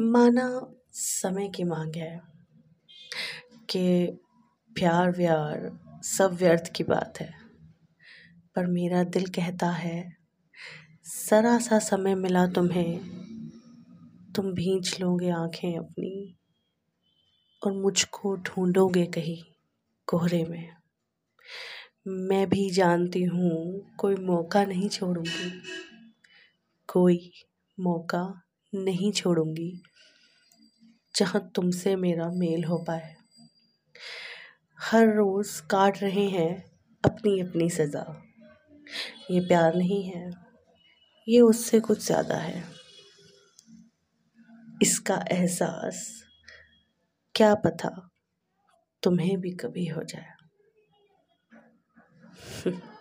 माना समय की मांग है कि प्यार व्यार सब व्यर्थ की बात है। पर मेरा दिल कहता है ज़रा सा समय मिला तुम्हें, तुम भींच लोगे आँखें अपनी और मुझको ढूंढोगे कहीं कोहरे में। मैं भी जानती हूँ, कोई मौका नहीं छोड़ूँगी, कोई मौका नहीं छोड़ूँगी, जहाँ तुमसे मेरा मेल हो पाए। हर रोज़ काट रहे हैं अपनी अपनी सज़ा। ये प्यार नहीं है, ये उससे कुछ ज़्यादा है। इसका एहसास, क्या पता तुम्हें भी कभी हो जाए।